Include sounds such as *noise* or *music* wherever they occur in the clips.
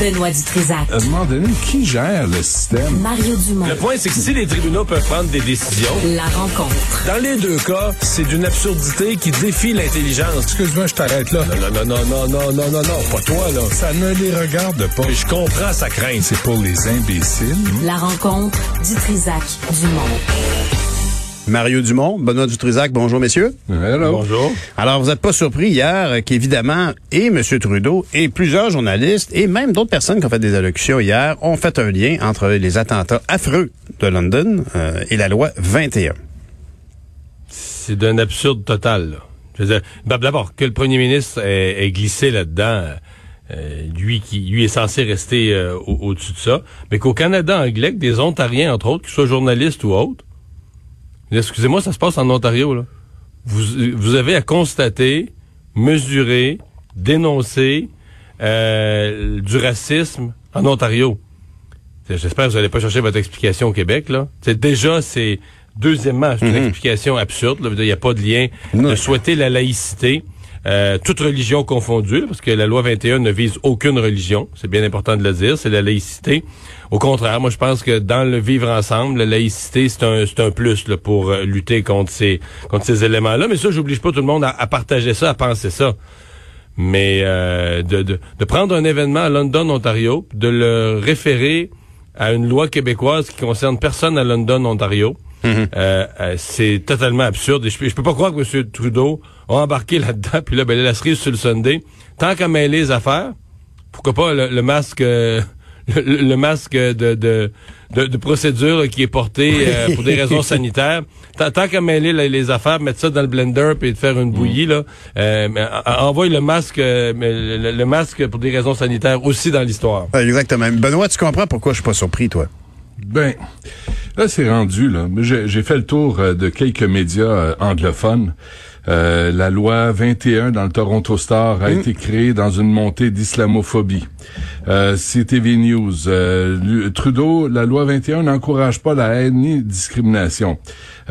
Benoît Dutrisac. À un moment donné, qui gère le système? Mario Dumont. Le point, c'est que si les tribunaux peuvent prendre des décisions, La rencontre. dans les deux cas, c'est d'une absurdité qui défie l'intelligence. Excuse-moi, je t'arrête là. Non, non, non, non, non, non, non, non, pas toi, là. Ça ne les regarde pas. Mais je comprends sa crainte. C'est pour les imbéciles. La rencontre Dutrisac Dumont. Mario Dumont, Benoît Dutrisac, bonjour messieurs. Hello. Bonjour. Alors, vous n'êtes pas surpris hier euh, qu'évidemment, et M. Trudeau, et plusieurs journalistes, et même d'autres personnes qui ont fait des allocutions hier, ont fait un lien entre les attentats affreux de London euh, et la loi 21. C'est d'un absurde total, là. Je veux dire, d'abord, que le premier ministre ait, ait glissé là-dedans, euh, lui qui lui est censé rester euh, au- au-dessus de ça, mais qu'au Canada anglais, que des Ontariens, entre autres, qu'ils soient journalistes ou autres, excusez-moi, ça se passe en Ontario, là. Vous, vous avez à constater, mesurer, dénoncer euh, du racisme en Ontario. J'espère que vous n'allez pas chercher votre explication au Québec. là. T'sais, déjà, c'est... Deuxièmement, c'est une explication absurde. Il n'y a pas de lien de souhaiter la laïcité, euh, toute religion confondue, parce que la loi 21 ne vise aucune religion. C'est bien important de le dire. C'est la laïcité. Au contraire, moi, je pense que dans le vivre ensemble, la laïcité, c'est un, c'est un plus là, pour euh, lutter contre ces, contre ces éléments-là. Mais ça, j'oblige pas tout le monde à, à partager ça, à penser ça. Mais euh, de, de, de prendre un événement à London, Ontario, de le référer à une loi québécoise qui concerne personne à London, Ontario, euh, euh, c'est totalement absurde. Et je, je peux pas croire que M. Trudeau a embarqué là-dedans, puis là, ben, la cerise sur le Sunday. Tant qu'à mêler les affaires, pourquoi pas le, le masque euh, *laughs* le, le masque de, de, de, de procédure là, qui est porté euh, pour des raisons *laughs* sanitaires. Tant, tant qu'à mêler les, les affaires, mettre ça dans le blender puis de faire une bouillie, là, euh, envoie le masque euh, le, le masque pour des raisons sanitaires aussi dans l'histoire. Euh, Exactement. Benoît, tu comprends pourquoi je suis pas surpris, toi? Ben, là, c'est rendu, là. J'ai j'ai fait le tour euh, de quelques médias euh, anglophones. Euh, la loi 21 dans le Toronto Star a été créée dans une montée d'islamophobie. Euh, CTV News, euh, Trudeau, la loi 21 n'encourage pas la haine ni discrimination.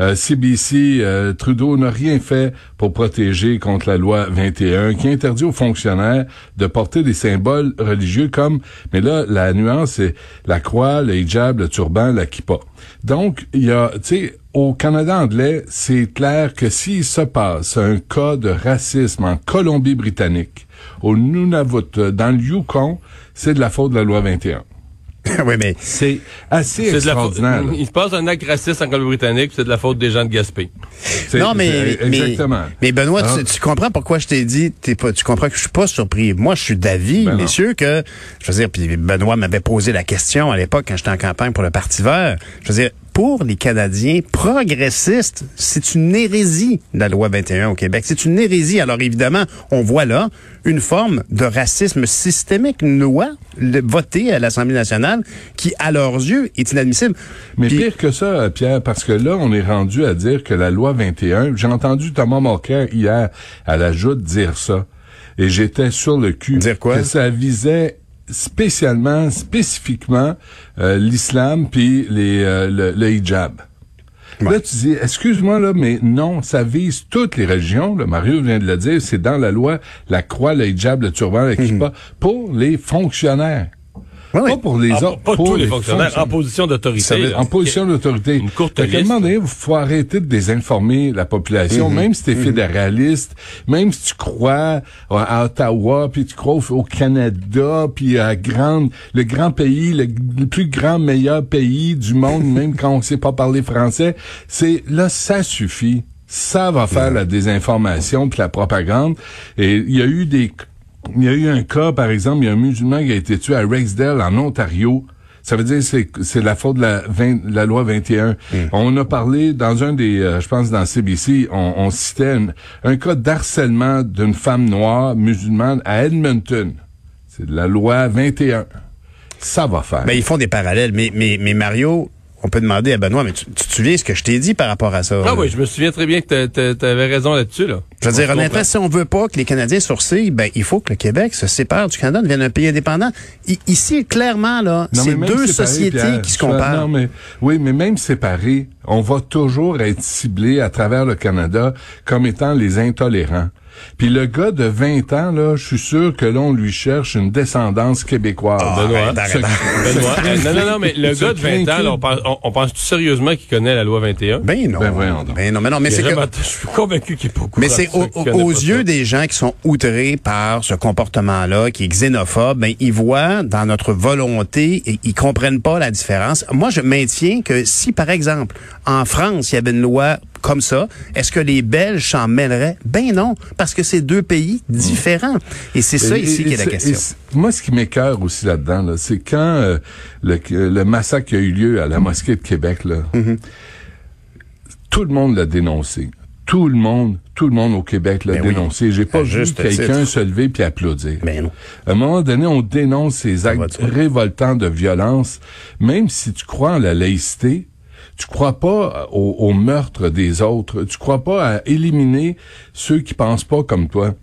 Euh, CBC, euh, Trudeau n'a rien fait pour protéger contre la loi 21 qui interdit aux fonctionnaires de porter des symboles religieux comme, mais là, la nuance, c'est la croix, le hijab, le turban, la kippa. Donc, il y a, tu sais, au Canada anglais, c'est clair que s'il se passe un cas de racisme en Colombie-Britannique, au Nunavut, dans le Yukon, c'est de la faute de la loi 21. *laughs* oui, mais C'est assez C'est de la extraordinaire. Il se passe un acte raciste en Colombie-Britannique, c'est de la faute des gens de Gaspé. Non, mais, c'est- mais, exactement. mais Benoît, Ah. tu, tu comprends pourquoi je t'ai dit, pas, tu comprends que je suis pas surpris. Moi, je suis d'avis, Ben non. messieurs, que, je veux dire, puis Benoît m'avait posé la question à l'époque quand j'étais en campagne pour le Parti vert. Je veux dire, pour les Canadiens progressistes, c'est une hérésie, la loi 21 au Québec. C'est une hérésie. Alors, évidemment, on voit là une forme de racisme systémique, une loi votée à l'Assemblée nationale qui, à leurs yeux, est inadmissible. Mais Puis- pire que ça, Pierre, parce que là, on est rendu à dire que la loi 21, j'ai entendu Thomas Mulcair hier à la joute dire ça, et j'étais sur le cul. Dire quoi? Que ça visait spécialement, spécifiquement, euh, l'islam puis les, euh, le, le hijab. Là, tu dis, excuse-moi, là, mais non, ça vise toutes les religions. Là, Mario vient de le dire, c'est dans la loi, la croix, le hijab, le turban, la kippa, pour les fonctionnaires. Oui. Pas pour les Ah, autres. pas pour tous les fonctionnaires, en position d'autorité. en position d'autorité. Une courte liste. il faut arrêter de désinformer la population, Mhm. même si t'es fédéraliste, même si tu crois à Ottawa, puis tu crois au, au Canada, puis à grande, le grand pays, le, le plus grand, meilleur pays du monde, *laughs* même quand on sait pas parler français, c'est là, ça suffit. Ça va faire la désinformation puis la propagande. Et il y a eu des il y a eu un cas, par exemple, il y a un musulman qui a été tué à Rexdale, en Ontario. Ça veut dire que c'est c'est la faute de la, 20 la loi 21. On a parlé dans un des, euh, je pense dans CBC, on, on citait une- un cas d'harcèlement d'une femme noire musulmane à Edmonton. C'est la loi 21. Ça va faire. Ben, ils font des parallèles. Mais, mais, mais Mario, on peut demander à Benoît, mais tu, tu te souviens ce que je t'ai dit par rapport à ça? Ah oui, je me souviens très bien que tu avais raison là-dessus. Là. Je veux On dire, honnêtement, si on veut pas que les Canadiens sourcillent, ben, il faut que le Québec se sépare du Canada, devienne un pays indépendant. I- ici, clairement, là, c'est mais même deux sociétés Pierre, qui se comparent. Non, mais, oui, mais même séparés, on va toujours être ciblé à travers le Canada comme étant les intolérants. Puis le gars de 20 ans, là, je suis sûr que l'on lui cherche une descendance québécoise. Benoît, arrête, arrête, arrête. Benoît, euh, non, non, non, mais le gars de 20 ans, là, on pense, on, on pense sérieusement qu'il connaît la loi 21? Ben non. Ben voyons donc. Ben non, mais non, mais c'est que... Je suis convaincu qu'il est courant Mais c'est au- aux yeux ça. des gens qui sont outrés par ce comportement-là, qui est xénophobe, ben, ils voient dans notre volonté et ils comprennent pas la différence. Moi, je maintiens que si, par exemple, en France, il y avait une loi comme ça, est-ce que les Belges s'en mêleraient? Ben non, parce que c'est deux pays différents. Et c'est ça ici et- qui est la question. moi, ce qui m'écœure aussi là-dedans, là, c'est quand euh, le, le massacre qui a eu lieu à la mosquée de Québec, là, Mm-hmm. tout le monde l'a dénoncé. Tout le monde, tout le monde au Québec l'a Ben oui. dénoncé. J'ai pas vu juste quelqu'un se lever puis applaudir. Ben non. À un moment donné, on dénonce ces actes révoltants de violence, même si tu crois en la laïcité. Tu crois pas au, au meurtre des autres? Tu crois pas à éliminer ceux qui pensent pas comme toi?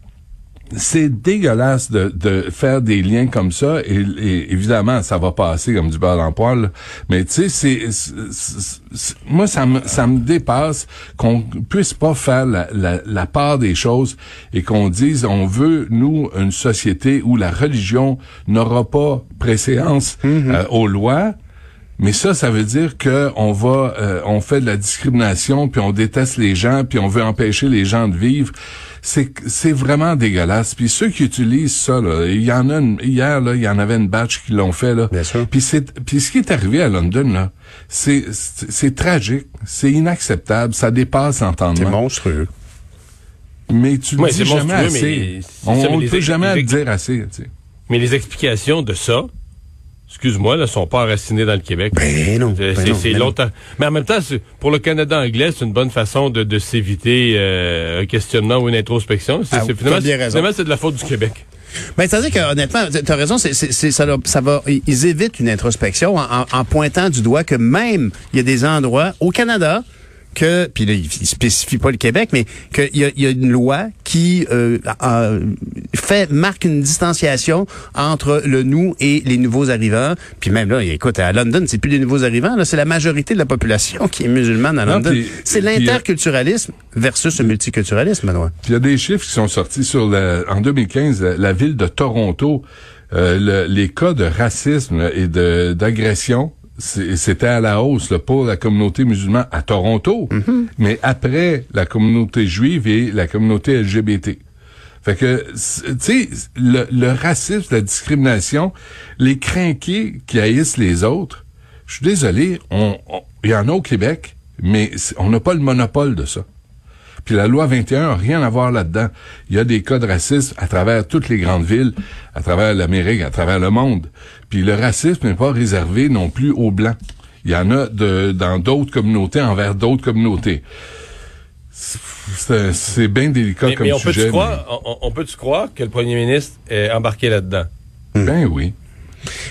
C'est dégueulasse de, de faire des liens comme ça et, et évidemment ça va passer comme du beurre poil là. mais tu sais c'est moi ça me ça me dépasse qu'on puisse pas faire la, la, la part des choses et qu'on dise on veut nous une société où la religion n'aura pas préséance euh, aux lois mais ça, ça veut dire que on va, euh, on fait de la discrimination, puis on déteste les gens, puis on veut empêcher les gens de vivre. C'est, c'est vraiment dégueulasse. Puis ceux qui utilisent ça, là, il y en a une, hier, là, il y en avait une batch qui l'ont fait là. Bien sûr. Puis c'est, puis ce qui est arrivé à London là, c'est, c'est, c'est tragique, c'est inacceptable, ça dépasse C'est l'entendement. monstrueux. Mais tu le Ouais, dis c'est jamais monstrueux, assez. mais c'est On, ça, mais on les peut jamais les dire assez. Tu sais. Mais les explications de ça, excuse-moi, ne sont pas enracinées dans le Québec. Ben non, C'est- ben c'est non, c'est ben. Mais en même temps, c'est- pour le Canada anglais, c'est une bonne façon de, de s'éviter euh, un questionnement ou une introspection. C'est, Ah, c'est- finalement, bien c'est- raison. finalement, c'est de la faute du Québec. Ben, c'est-à-dire que, honnêtement, t'as raison, c'est, c'est, c'est- ça, ça va, ils- ils évitent une introspection en, en- en pointant du doigt que même, il y a des endroits au Canada que, puis là, il, il spécifie pas le Québec, mais qu'il y a, il y a une loi qui euh, fait marque une distanciation entre le nous et les nouveaux arrivants. Puis même là, écoute, à London, c'est plus les nouveaux arrivants, là, c'est la majorité de la population qui est musulmane à London. c'est euh, l'interculturalisme versus le multiculturalisme, Benoît. Il y a des chiffres qui sont sortis sur le, en 2015, la, la ville de Toronto, euh, le- les cas de racisme et de d'agression, c'était à la hausse là, pour la communauté musulmane à Toronto, mais après la communauté juive et la communauté LGBT. Fait que, tu sais, le, le racisme, la discrimination, les crinqués qui haïssent les autres, je suis désolé, on- on- il y en a au Québec, mais on n'a pas le monopole de ça. Puis la loi 21 n'a rien à voir là-dedans. Il y a des cas de racisme à travers toutes les grandes villes, à travers l'Amérique, à travers le monde. Puis le racisme n'est pas réservé non plus aux Blancs. Il y en a de, dans d'autres communautés envers d'autres communautés. C'est c'est bien délicat Mais, comme mais on peut-tu sujet. croire, on, on peut-tu croire que le premier ministre est embarqué là-dedans? mais- Ben oui.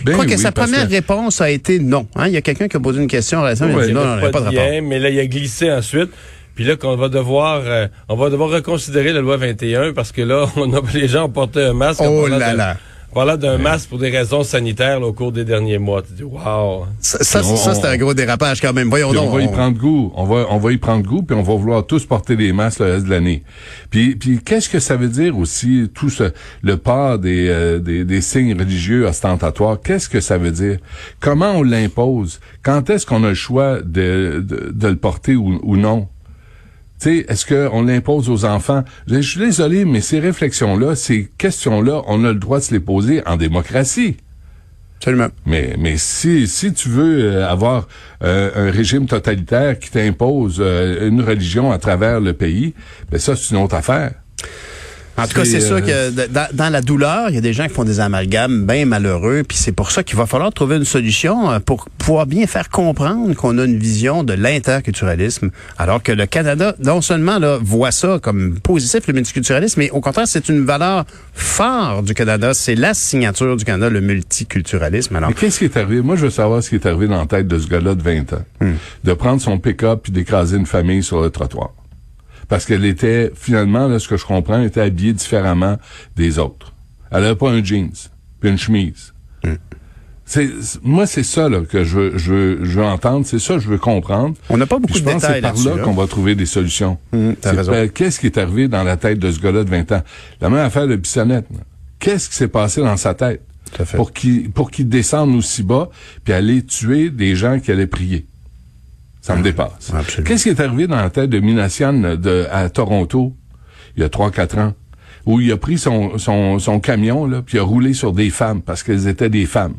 Ben Je crois que oui, sa première que- réponse a été non. Hein? Il y a quelqu'un qui a posé une question récemment, il a Ouais, dit non, Il y non, a il n'y a pas de rapport. mais là, il a glissé ensuite. Puis là, qu'on va devoir, euh, on va devoir reconsidérer la loi 21 parce que là, *laughs* on a, les gens ont porté un masque. Oh là là. Parlant d'un masque pour des raisons sanitaires là, au cours des derniers mois. Tu dis, wow. Ça, ça, c'est un gros dérapage quand même. Voyons donc. on va y on- prendre goût. On va, on va y prendre goût, puis on va vouloir tous porter des masques le reste de l'année. Puis, puis qu'est-ce que ça veut dire aussi tout ce, le port des, euh, des, des signes religieux ostentatoires? Qu'est-ce que ça veut dire? Comment on l'impose? Quand est-ce qu'on a le choix de, de, de le porter ou, ou non? Tu sais, est-ce qu'on l'impose aux enfants? Je suis désolé, mais ces réflexions-là, ces questions-là, on a le droit de se les poser en démocratie. Absolument. Mais, mais si, si tu veux euh, avoir euh, un régime totalitaire qui t'impose euh, une religion à travers le pays, ben ça, c'est une autre affaire. En tout cas, c'est sûr euh, que dans, dans la douleur, il y a des gens qui font des amalgames bien malheureux, puis c'est pour ça qu'il va falloir trouver une solution euh, pour pouvoir bien faire comprendre qu'on a une vision de l'interculturalisme, alors que le Canada, non seulement là, voit ça comme positif, le multiculturalisme, mais au contraire, c'est une valeur forte du Canada. C'est la signature du Canada, le multiculturalisme. Alors, Mais qu'est-ce qui est arrivé? Moi, je veux savoir ce qui est arrivé dans la tête de ce gars-là de 20 ans. De prendre son pick-up puis d'écraser une famille sur le trottoir. Parce qu'elle était, finalement, là, ce que je comprends, elle était habillée différemment des autres. Elle avait pas un jeans puis une chemise. C'est, c'est- moi, c'est ça là, que je veux, je, veux, je veux entendre. C'est ça que je veux comprendre. On n'a pas beaucoup je de pense que détails c'est par là là. qu'on va trouver des solutions. Par- Qu'est-ce qui est arrivé dans la tête de ce gars-là de 20 ans? La même affaire de Bissonnette. Qu'est-ce qui s'est passé dans sa tête? Pour qu'il, pour qu'il descende aussi bas, puis aller tuer des gens qui allaient prier? Ça me dépasse. Qu'est-ce qui est arrivé dans la tête de Minassian de, à Toronto, il y a 3-4 ans, où il a pris son, son, son camion, là, puis il a roulé sur des femmes, parce qu'elles étaient des femmes.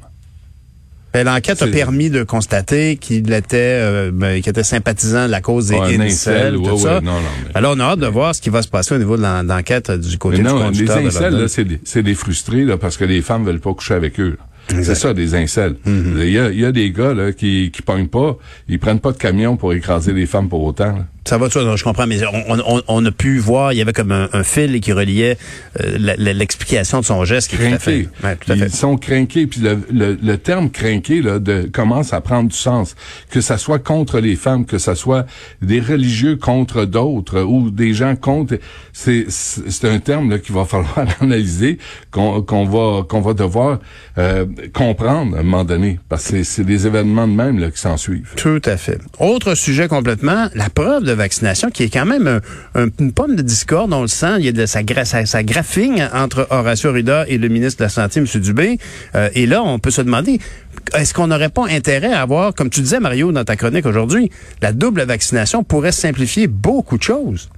Ben, L'enquête a permis de constater qu'il était, euh, ben, qu'il était sympathisant de la cause des Ouais, incels, tout ouais, ça. ouais, non, non, mais- Alors, on a hâte de voir ce qui va se passer au niveau de l'en- l'enquête euh, du côté Mais du non, les conducteur incels, là, c'est des, des frustrés, là, parce que les femmes veulent pas coucher avec eux. là. C'est ça, des incels. Mhm. Il y, a, il y a des gars, là, qui, qui pognent pas, ils prennent pas de camion pour écraser les femmes pour autant, là. Ça va, toi, je comprends, mais on, on- on- a pu voir, il y avait comme un, un fil qui reliait euh, l'explication de son geste qui est tout à fait. Ouais, tout à fait. Ils sont crinqués. Puis le, le, le terme crinqué là, de, commence à prendre du sens. Que ça soit contre les femmes, que ça soit des religieux contre d'autres ou des gens contre. C'est c'est c'est un terme là, qu'il va *laughs* falloir analyser, qu'on qu'on va qu'on va devoir euh, comprendre à un moment donné, parce que c'est- c'est des événements de même là, qui s'en suivent. Tout à fait. Autre sujet complètement, la preuve de vaccination, qui est quand même un- un- une pomme de discorde, on le sent. Il y a de sa, sa, entre Horacio Rida et le ministre de la Santé, M. Dubé. Euh, et là, on peut se demander, est-ce qu'on n'aurait pas intérêt à avoir, comme tu disais, Mario, dans ta chronique aujourd'hui, la double vaccination pourrait simplifier beaucoup de choses?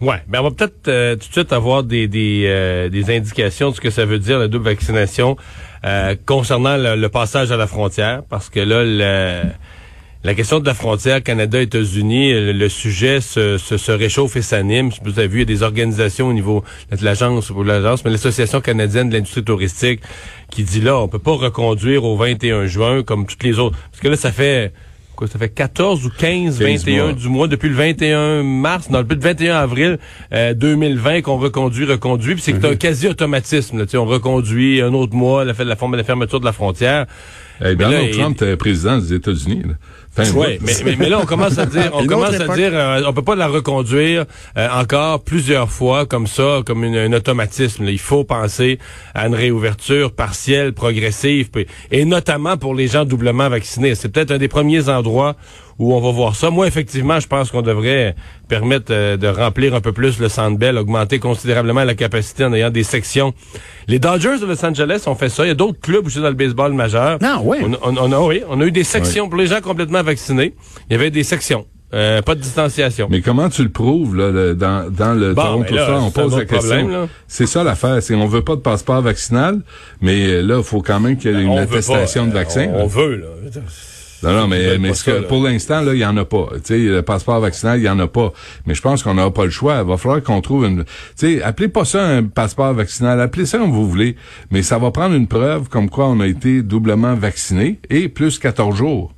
Ouais, ben on va peut-être euh, tout de suite avoir des euh, des indications de ce que ça veut dire la double vaccination concernant le passage à la frontière, parce que là le- la question de la frontière Canada-États-Unis, le, le sujet se, se, se réchauffe et s'anime. Vous avez vu, il y a des organisations au niveau de l'agence ou l'agence, mais l'Association canadienne de l'industrie touristique qui dit là, on peut pas reconduire au 21 juin comme toutes les autres. Parce que là, ça fait quoi, ça fait 14 ou 15, 15 21 mois. du mois depuis le 21 mars, non, depuis le 21 avril euh, 2020 qu'on reconduit, reconduit. Puis c'est Mhm. un quasi-automatisme. là. Tu sais, On reconduit un autre mois la, la, forme- la fermeture de la frontière. Hey, là, Donald il- Trump était président des États-Unis. là. Fin Oui, bout. mais, mais, mais là, on commence à dire, *laughs* on commence à dire, euh, on peut pas la reconduire euh, encore plusieurs fois comme ça, comme une- un automatisme. là. Il faut penser à une réouverture partielle, progressive, et notamment pour les gens doublement vaccinés. C'est peut-être un des premiers endroits où on va voir ça. Moi, effectivement, je pense qu'on devrait permettre euh, de remplir un peu plus le Centre Bell, augmenter considérablement la capacité en ayant des sections. Les Dodgers de Los Angeles ont fait ça. Il y a d'autres clubs aussi dans le baseball majeur. Non, oui. On, on- on a, oui, on a eu des sections pour les gens complètement vaccinés. Il y avait des sections. Euh, pas de distanciation. Mais comment tu le prouves là, le- dans, dans le Bon, Toronto là, Star? On pose la question. C'est ça l'affaire. C'est on veut pas de passeport vaccinal, mais euh, là, il faut quand même qu'il y ait une On veut attestation pas, de vaccin. On, là. on veut, là. Non, non, mais, mais ce que, pour l'instant, là, il y en a pas. Tu sais, le passeport vaccinal, il y en a pas. Mais je pense qu'on n'aura pas le choix. Il va falloir qu'on trouve une. Tu sais, appelez pas ça un passeport vaccinal, appelez ça comme vous voulez. Mais ça va prendre une preuve comme quoi on a été doublement vacciné et plus 14 jours.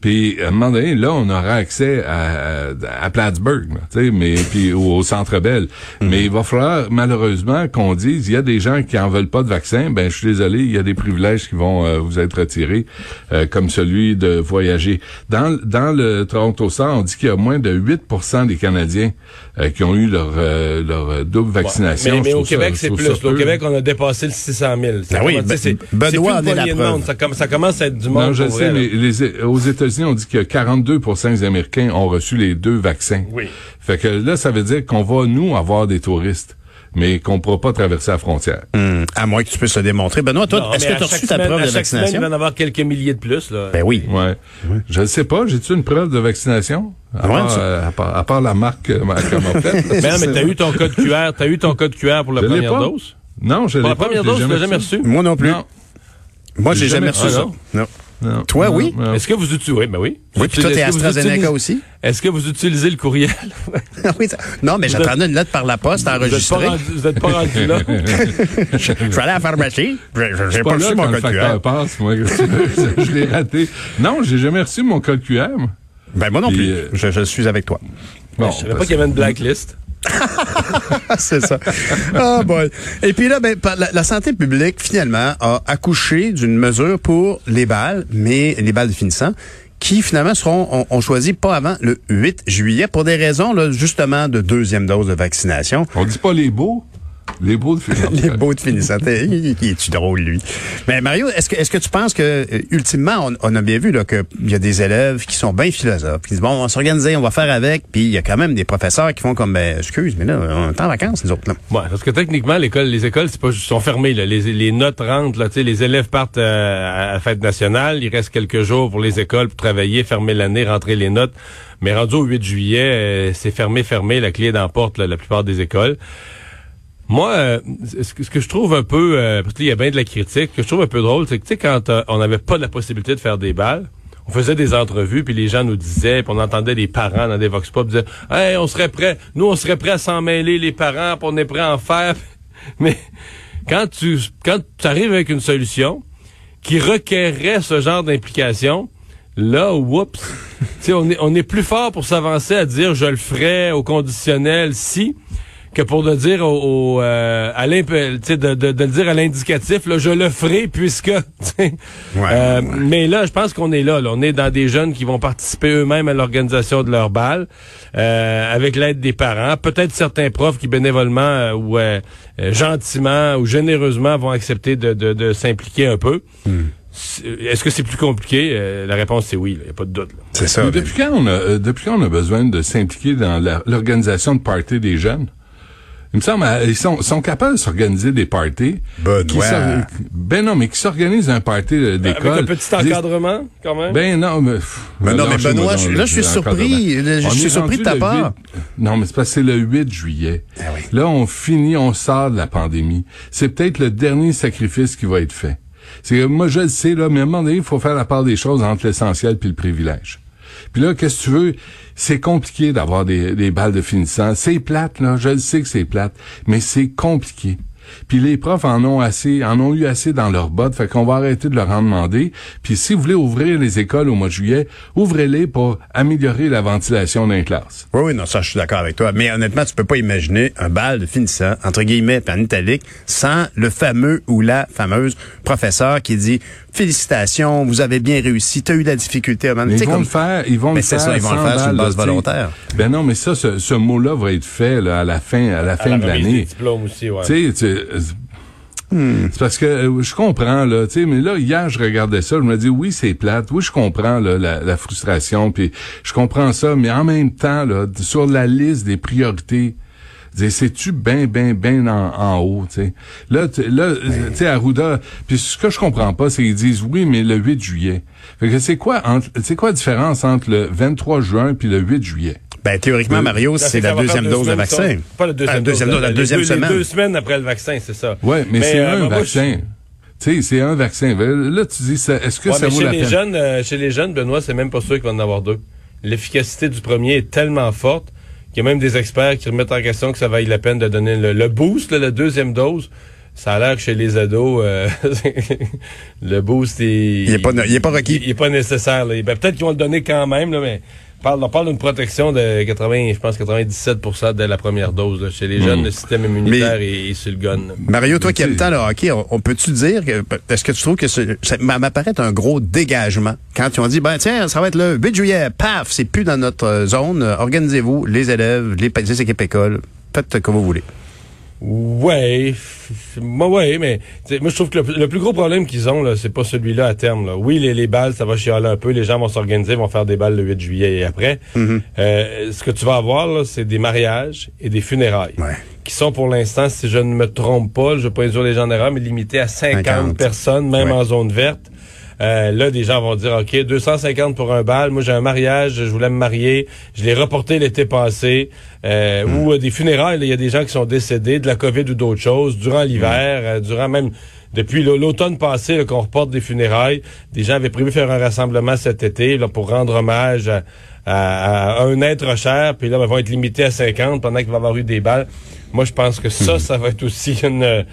Puis à un moment donné, là, on aura accès à, à, à Plattsburgh, tu sais, mais puis au, au Centre Bell. Mais il va falloir malheureusement qu'on dise, il y a des gens qui en veulent pas de vaccin. Ben, je suis désolé, il y a des privilèges qui vont euh, vous être retirés, euh, comme celui de voyager. Dans dans le Toronto Star, on dit qu'il y a moins de 8% des Canadiens euh, qui ont eu leur euh, leur euh, double vaccination. Mais, au Québec, c'est plus. Au. Québec, on a dépassé le 600 000. Ça Ah oui, Ben- Benoît la preuve. monde. Ça, com- ça commence à être du monde. Non, je sais, vrai, mais les, aux États-Unis, on dit que 42 des Américains ont reçu les deux vaccins. Oui. Fait que là, ça veut dire qu'on va, nous, avoir des touristes, mais qu'on ne pourra pas traverser la frontière. Hum, à moins que tu puisses le démontrer. Benoît, toi, est-ce que tu as reçu ta semaine- preuve à de chaque semaine, vaccination? il va y en avoir quelques milliers de plus. Là. Ben oui. Ouais. Je ne sais pas, j'ai-tu une preuve de vaccination? À, Ouais, part, ça- euh, à, part, à part la marque euh, qu'elle m'a faite. *laughs* Mais non, mais t'as eu ton code QR, t'as eu ton code QR pour la Je l'ai première pas. dose? Non, je Pour l'ai la pas. première je l'ai dose, tu l'as jamais reçu. Moi non plus. Non. Moi, j'ai jamais reçu ça. Non. Non. Toi, Non, oui? non. Est-ce que vous utilisez... Oui, ben oui. Oui, puis toi, t'es AstraZeneca utilisez- aussi? Est-ce que vous utilisez le courriel? *laughs* oui, ça- non, mais j'attendais une lettre par la poste Vous êtes pas enregistrée. rendu- Vous n'êtes pas rendu là? *laughs* Je suis allé à la pharmacie. J'ai pas pas reçu mon code QR. passe, moi. *laughs* je l'ai raté. Non, j'ai jamais reçu mon code QR. moi. Ben, moi non Puis, plus. euh, Je, je suis avec toi. Bon, Je savais pas qu'il y avait une blacklist. *laughs* c'est ça. Ah, boy. Et puis là, ben, la, santé publique, finalement, a accouché d'une mesure pour les balles, mais les balles de finissant, qui finalement seront, on, on choisit pas avant le 8 juillet pour des raisons, là, justement, de deuxième dose de vaccination. On dit pas les beaux. Les beaux de finance. Les beaux de finissant. Il est-tu drôle, lui? Mais Mario, est-ce que, est-ce que tu penses que, euh, ultimement, on, on a bien vu qu'il y a des élèves qui sont bien philosophes, qui disent, bon, on va s'organiser, on va faire avec, puis il y a quand même des professeurs qui font comme, ben, excuse, mais là, on est en vacances, les autres, là. Ouais, parce que techniquement, l'école, les écoles, c'est pas juste- sont fermées. Là. Les, les notes rentrent, là, tu sais, les élèves partent euh, à la fête nationale. Il reste quelques jours pour les écoles pour travailler, fermer l'année, rentrer les notes. Mais rendu au 8 juillet, euh, c'est fermé, fermé, la clé est dans la porte, là, la plupart des écoles. Moi, euh, ce, que, je trouve un peu, euh, parce qu'il y a bien de la critique, ce que je trouve un peu drôle, c'est que tu sais, quand euh, on n'avait pas la possibilité de faire des balles, on faisait des entrevues, puis les gens nous disaient, puis on entendait les parents dans des vox pop dire, hey, on serait prêt, nous on serait prêt à s'en mêler les parents, puis on est prêt à en faire. *laughs* Mais quand tu quand tu arrives avec une solution qui requerrait ce genre d'implication, là, oups, *laughs* on est on est plus fort pour s'avancer à dire je le ferai au conditionnel si que pour le dire au, au, euh, à l'imp- tu sais, de, de, de le dire à l'indicatif, là, je le ferai puisque. *laughs* tu sais. Euh, Mais là, je pense qu'on est là, là. On est dans des jeunes qui vont participer eux-mêmes à l'organisation de leur bal, euh, avec l'aide des parents. Peut-être certains profs qui bénévolement euh, ou euh, euh, gentiment ou généreusement vont accepter de, de, de s'impliquer un peu. C'est- Est-ce que c'est plus compliqué? Euh, la réponse, c'est oui. Il n'y a pas de doute. là. C'est ça. Mais depuis quand on a, euh, depuis quand on a besoin de s'impliquer dans l'organisation de parties des jeunes? Il me semble, euh, ils sont, sont capables de s'organiser des parties. Benoît. qui Ben non, mais qui s'organisent un party euh, Avec d'école. un petit encadrement, quand même? Ben non, mais... pff, Ben non, mais Benoît, je- là, je suis surpris. Je suis surpris de ta part. 8 Non, mais c'est parce que c'est le 8 juillet. Ah oui. Là, on finit, on sort de la pandémie. C'est peut-être le dernier sacrifice qui va être fait. C'est que moi, je le sais, là, mais à un moment donné, il faut faire la part des choses entre l'essentiel puis le privilège. Puis là, qu'est-ce que tu veux? C'est compliqué d'avoir des, des balles de finissant. C'est plate, là. Je le sais que c'est plate. Mais c'est compliqué. Puis les profs en ont assez, en ont eu assez dans leurs bottes, fait qu'on va arrêter de leur en demander. Puis si vous voulez ouvrir les écoles au mois de juillet, ouvrez-les pour améliorer la ventilation d'un classe. Oui, oui, non, ça, je suis d'accord avec toi. Mais honnêtement, tu peux pas imaginer un bal de finissant, entre guillemets, puis en italique, sans le fameux ou la fameuse professeur qui dit Félicitations, vous avez bien réussi, tu as eu la difficulté. Mais ils vont comme- le faire, ils vont Mais le c'est faire. ça, ils vont le faire sur une base volontaire. Ben non, mais ça, ce, ce mot-là va être fait là, à la fin, à la fin la de l'année. ouais. Euh, c'est parce que euh, je comprends là, tu sais, mais là hier je regardais ça, je me dis oui c'est plate, oui je comprends là, la, la frustration, puis je comprends ça, mais en même temps là, sur la liste des priorités, c'est-tu bien, bien, bien en, en haut, tu sais? Là, tu là, sais, Arruda, puis ce que je comprends pas, c'est qu'ils disent oui, mais le 8 juillet. Fait que c'est quoi, c'est quoi la différence entre le 23 juin puis le 8 juillet? Ben, théoriquement, Mario, c'est la deuxième dose de vaccin. Pas la deuxième Ah, dose. deuxième dose, la deuxième deux- semaine. deux semaines après le vaccin, c'est ça. Ouais, mais, c'est euh, un vaccin. Tu sais, c'est un vaccin. Là, tu dis, ça- est-ce que Ouais, ça mais vaut chez la les peine? jeunes, euh, chez les jeunes, Benoît, c'est même pas sûr qu'il va en avoir deux. L'efficacité du premier est tellement forte qu'il y a même des experts qui remettent en question que ça vaille la peine de donner le, le boost, là, la deuxième dose. Ça a l'air que chez les ados, euh, *laughs* le boost est, Il est pas- il est pas requis. Il, il est pas nécessaire. là. Ben, peut-être qu'ils vont le donner quand même, là, mais parle, on parle d'une protection de 80, je pense 97% dès la première dose. là. Chez les jeunes, le système immunitaire est, est sur le gun. Mario, toi qui aimes tant le hockey, on, on peut-tu dire que est-ce que tu trouves que ce- ça m'a- m'apparaît un gros dégagement quand ils ont dit ben tiens ça va être le 8 juillet, paf, c'est plus dans notre zone, organisez-vous les élèves, les, les équipes écoles, faites comme vous voulez. Ouais, moi ouais, mais moi je trouve que le, le plus gros problème qu'ils ont là, c'est pas celui-là à terme. Là. Oui, les, les balles, ça va chialer un peu, les gens vont s'organiser, vont faire des balles le 8 juillet et après. Euh, ce que tu vas avoir là, c'est des mariages et des funérailles. Ouais. Qui sont pour l'instant, si je ne me trompe pas, je vais pas les gens en erreur, mais limités à 50, 50. personnes, même Ouais. en zone verte. Euh, là, des gens vont dire, OK, 250 pour un bal. Moi, j'ai un mariage, je voulais me marier. Je l'ai reporté l'été passé. Euh, Ou euh, des funérailles, là, il y a des gens qui sont décédés de la COVID ou d'autres choses durant l'hiver, euh, durant même depuis l'au- l'automne passé qu'on reporte des funérailles. Des gens avaient prévu faire un rassemblement cet été là, pour rendre hommage à, à- à un être cher, puis là, ils vont être limités à 50 pendant qu'il va y avoir eu des balles. Moi, je pense que ça, ça va être aussi une...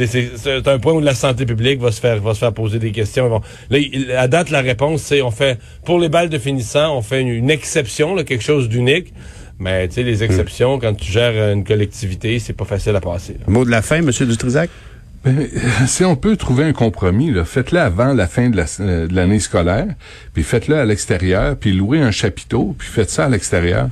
euh, c'est- C'est c'est un point où la santé publique va se faire va se faire poser des questions. Vont- là, il- à date, la réponse, c'est on fait pour les balles de finissant, on fait une, une exception, là, quelque chose d'unique. Mais tu sais, les exceptions, quand tu gères une collectivité, c'est pas facile à passer. là. Mot de la fin, M. Dutrisac? Ben, euh, *laughs* si on peut trouver un compromis, là, faites-le avant la fin de la- euh, de l'année scolaire, puis faites-le à l'extérieur, puis louez un chapiteau, puis faites ça à l'extérieur.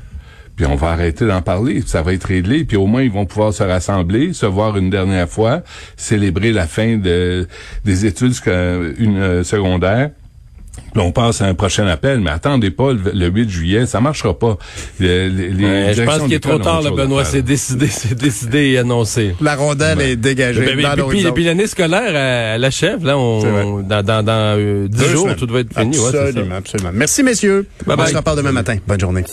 Puis on va arrêter d'en parler, ça va être réglé, puis au moins ils vont pouvoir se rassembler, se voir une dernière fois, célébrer la fin de, des études une, euh, secondaires. Puis on passe à un prochain appel, mais attendez pas le, le 8 juillet, ça marchera pas. Le- les- les Ouais, je pense qu'il est trop tard, à Benoît. C'est décidé, *laughs* c'est décidé et annoncé. La rondelle est dégagée. Ben, ben, dans puis, puis, puis l'année scolaire, elle, elle achève, là, C'est vrai. on, dans, dans, dans euh, 10 Deux jours, semaines. tout va être fini. ouais, c'est ça. Absolument, absolument. Merci, messieurs. Bye On bye. se reparle demain matin. Bonne journée.